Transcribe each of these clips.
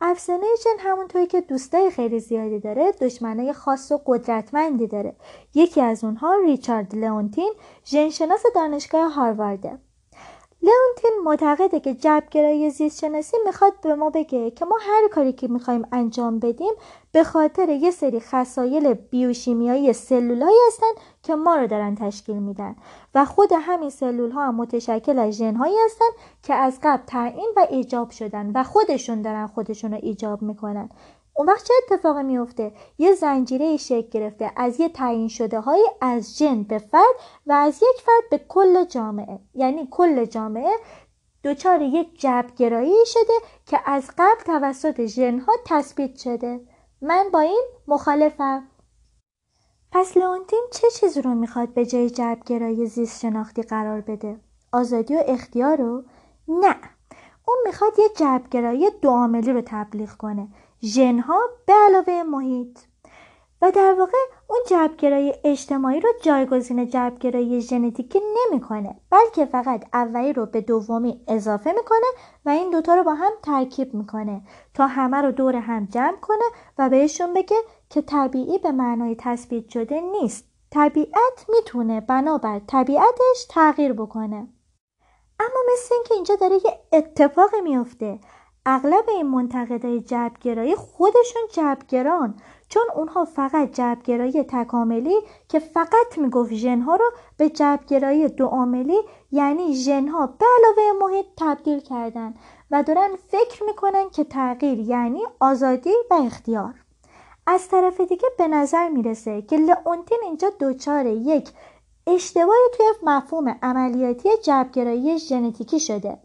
افسانه جن همونطوری که دوستای خیلی زیادی داره دشمنای خاص و قدرتمندی داره. یکی از اونها ریچارد لئونتین ژنشناس دانشگاه هاروارده. لئونتین معتقده که جبرگرایی زیست شناسی می‌خواد به ما بگه که ما هر کاری که می‌خوایم انجام بدیم به خاطر یه سری خصایل بیوشیمیایی سلولایی هستن که ما رو دارن تشکیل میدن. و خود همین سلول ها متشکل از ژن هایی هستن که از قبل تعیین و ایجاب شدن و خودشون دارن خودشون رو ایجاب می‌کنن. اون وقت چه اتفاقی میفته یه زنجیره شکل گرفته از یه تعیین شده های از جن به فرد و از یک فرد به کل جامعه. یعنی کل جامعه دچار یک جبرگرایی شده که از قبل توسط ژنها تثبیت شده. من با این مخالفم. پس لئونتین چه چیزی رو می‌خواد به جای جبرگرایی زیست شناختی قرار بده؟ آزادی و اختیار رو؟ نه. اون می‌خواد یه جبرگرایی دو عاملی رو تبلیغ کنه. ژنها به علاوه محیط. و در واقع اون جبرگرایی اجتماعی رو جایگزین جبرگرایی ژنتیکی نمی‌کنه بلکه فقط اولی رو به دومی اضافه می‌کنه و این دوتا رو با هم ترکیب می‌کنه تا همه رو دور هم جمع کنه و بهشون بگه که طبیعی به معنای تثبیت شده نیست. طبیعت می‌تونه بنابر طبیعتش تغییر بکنه. اما مثل اینکه اینجا داره یه اتفاقی میفته اغلب این منتقدای جبرگرایی خودشون جبرگران چون اونها فقط جبرگرایی تکاملی که فقط می‌گفت ژنها رو به جبرگرایی عاملی یعنی ژنها به علاوه محیط تبدیل کردن و دارن فکر می‌کنن که تغییر یعنی آزادی و اختیار. از طرف دیگه به نظر می‌رسه که لئونتین اینجا دچار یک اشتباهی توی مفهوم عملیاتی جبرگرایی ژنتیکی شده.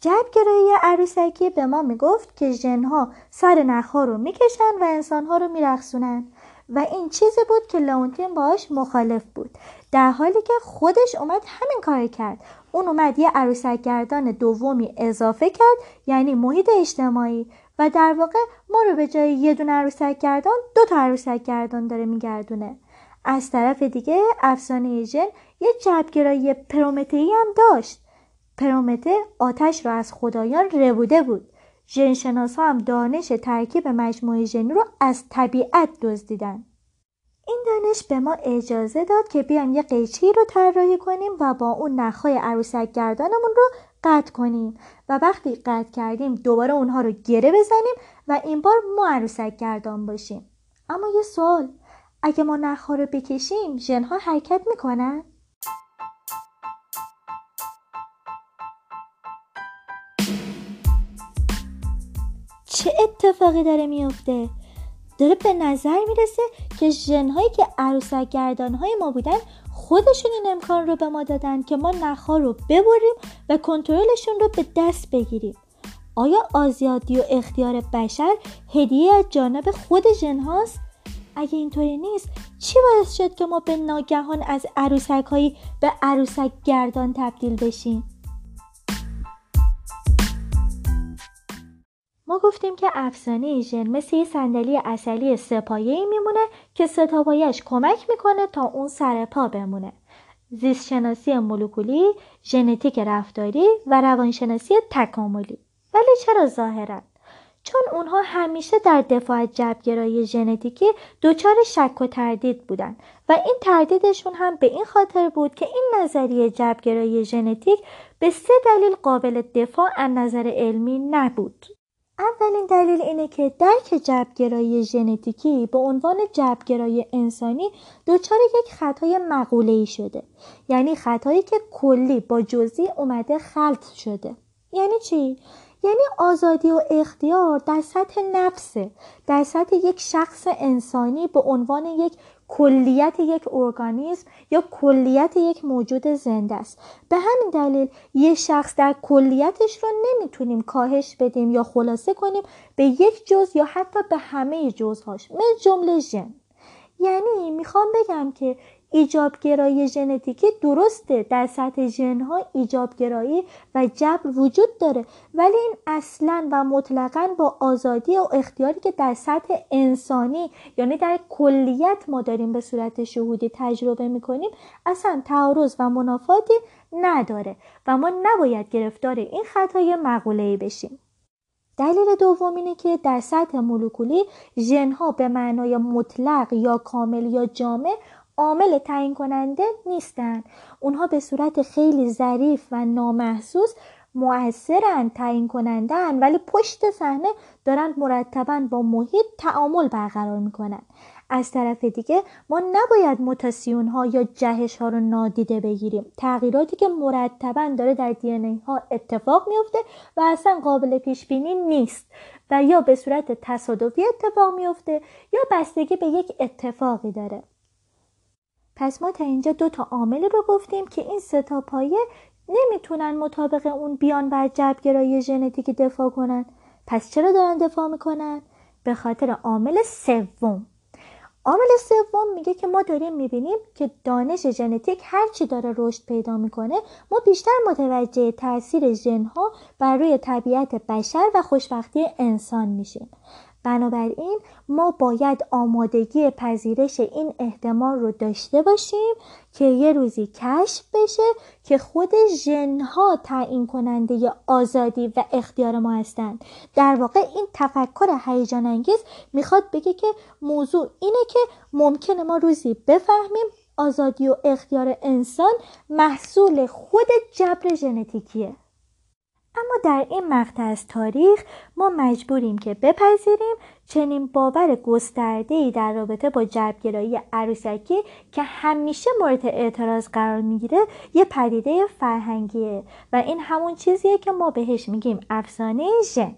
جبرگرایی عروسکی به ما می‌گفت که ژنها سر نخها رو می‌کشن و انسانها رو میرخصونن و این چیزی بود که لونتین باش مخالف بود. در حالی که خودش اومد همین کار کرد. اون اومد یه عروسک گردان دومی اضافه کرد یعنی محیط اجتماعی و در واقع ما رو به جای یه دونه عروسک گردان دو تا عروسک گردان داره میگردونه. از طرف دیگه افسانه ژن یه جبرگرایی پرومتئی هم داشت. پرومته آتش را از خدایان ربوده بود. ژنشناس هم دانش ترکیب مجموعه ژنی رو از طبیعت دزدیدن. این دانش به ما اجازه داد که بیایم یه قیچی رو طراحی کنیم و با اون نخهای عروسک گردانمون رو قطع کنیم و وقتی قطع کردیم دوباره اونها رو گره بزنیم و این بار ما عروسک گردان باشیم. اما یه سوال اگه ما نخها رو بکشیم ژنها حرکت می‌کنن؟ چه اتفاقی داره میفته داره به نظر می‌رسه که ژنهایی که عروسک گردانهای ما بودن خودشون این امکان رو به ما دادن که ما نخها رو ببریم و کنترلشون رو به دست بگیریم. آیا آزادی و اختیار بشر هدیه از جانب خود ژن هاست؟ اگه اینطوری نیست چی باعث شد که ما به ناگهان از عروسک هایی به عروسک گردان تبدیل بشیم؟ ما گفتیم که افسانه ژن مثل یه صندلی اصلی سپایه میمونه که ستاپایش کمک می‌کنه تا اون سر پا بمونه زیست شناسی مولکولی، ژنتیک رفتاری و روانشناسی تکاملی ولی چرا ظاهرا؟ چون اونها همیشه در دفاع از جبرگرایی ژنتیکی دچار شک و تردید بودن و این تردیدشون هم به این خاطر بود که این نظریه جبرگرایی ژنتیک به سه دلیل قابل دفاع از نظر علمی نبود. اولین دلیل اینه که درک جبرگرایی ژنتیکی به عنوان جبرگرایی انسانی دچار یک خطای مقوله شده یعنی خطایی که کلی با جزئی اومده خلط شده یعنی چی یعنی آزادی و اختیار در سطح نفسه در سطح یک شخص انسانی به عنوان یک کلیت یک ارگانیسم یا کلیت یک موجود زنده است. به همین دلیل یه شخص در کلیتش رو نمی‌تونیم کاهش بدیم یا خلاصه کنیم به یک جز یا حتی به همه جزهاش. مثل جمله ژن. یعنی می‌خوام بگم که ایجابگرایی ژنتیکی درسته. در سطح ژنها ایجابگرایی و جبر وجود داره. ولی این اصلا و مطلقا با آزادی و اختیاری که در سطح انسانی یعنی در کلیت ما داریم به صورت شهودی تجربه می‌کنیم اصلا تعارض و منافاتی نداره و ما نباید گرفتار این خطای مقوله‌ای بشیم. دلیل دوم اینه که در سطح مولکولی ژنها به معنای مطلق یا کامل یا جامع عامل تعیین کننده نیستند اونها به صورت خیلی ظریف و نامحسوس مؤثرن تعیین کنندن ولی پشت صحنه دارن مرتبا با محیط تعامل برقرار می‌کنن. از طرف دیگه ما نباید موتاسیون ها یا جهش ها رو نادیده بگیریم. تغییراتی که مرتبا داره در دی ای ها اتفاق میفته و اصلا قابل پیش بینی نیست و یا به صورت تصادفی اتفاق میفته یا بستگی به یک اتفاقی داره. پس ما تا اینجا دو تا عاملی رو گفتیم که این ستا پایه نمی‌تونن مطابق اون بیان بر جبرگرایی ژنتیکی دفاع کنن. پس چرا دارن دفاع می‌کنن؟ به خاطر عامل سوم. عامل سوم میگه که ما داریم می‌بینیم که دانش ژنتیک هرچی داره رشد پیدا می‌کنه ما بیشتر متوجه تاثیر ژنها بر روی طبیعت بشر و خوشبختی انسان میشیم. بنابراین ما باید آمادگی پذیرش این احتمال رو داشته باشیم که یه روزی کشف بشه که خود ژنها تعیین کننده آزادی و اختیار ما هستند. در واقع این تفکر هیجان انگیز می‌خواد بگه که موضوع اینه که ممکنه ما روزی بفهمیم آزادی و اختیار انسان محصول خود جبر ژنتیکیه. اما در این مقطع از تاریخ ما مجبوریم که بپذیریم چنین باور ای در رابطه با جبرگرایی عروسکی که همیشه مورد اعتراض قرار می‌گیره یه پدیده فرهنگیه و این همون چیزیه که ما بهش میگیم افسانه ژن.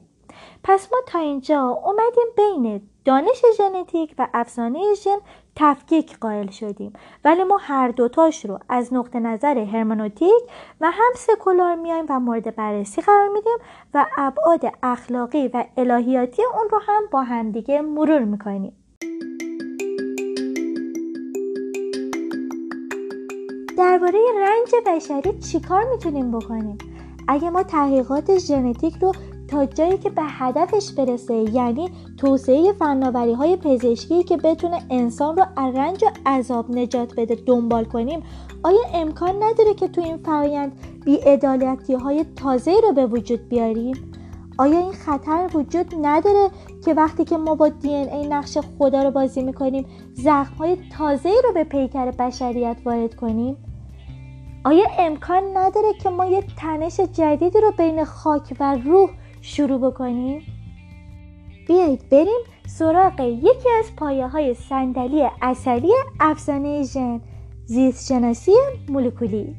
پس ما تا اینجا اومدیم بین دانش ژنتیک و افسانه ژن تفکیک قائل شدیم. ولی ما هر دوتاش رو از نقطه نظر هرمنوتیک و هم سکولار میایم و مورد بررسی قرار میدیم و ابعاد اخلاقی و الهیاتی اون رو هم با همدیگه مرور می‌کنیم. درباره رنج بشری چیکار می‌تونیم بکنیم؟ اگه ما تحقیقات ژنتیک رو تا جایی که به هدفش برسه یعنی توسعه فناوری های پزشکی که بتونه انسان رو از رنج و عذاب نجات بده دنبال کنیم آیا امکان نداره که تو این فرایند بیعدالتی های تازه رو به وجود بیاریم؟ آیا این خطر وجود نداره که وقتی که ما با دی ای نقش خدا رو بازی می‌کنیم زخم های تازه رو به پیکر بشریت وارد کنیم؟ آیا امکان نداره که ما یک تنش جدیدی رو بین خاک و روح شروع بکنیم؟ بیایید بریم سراغ یکی از پایه های صندلی اصلی افسانه ژن زیست شناسی مولکولی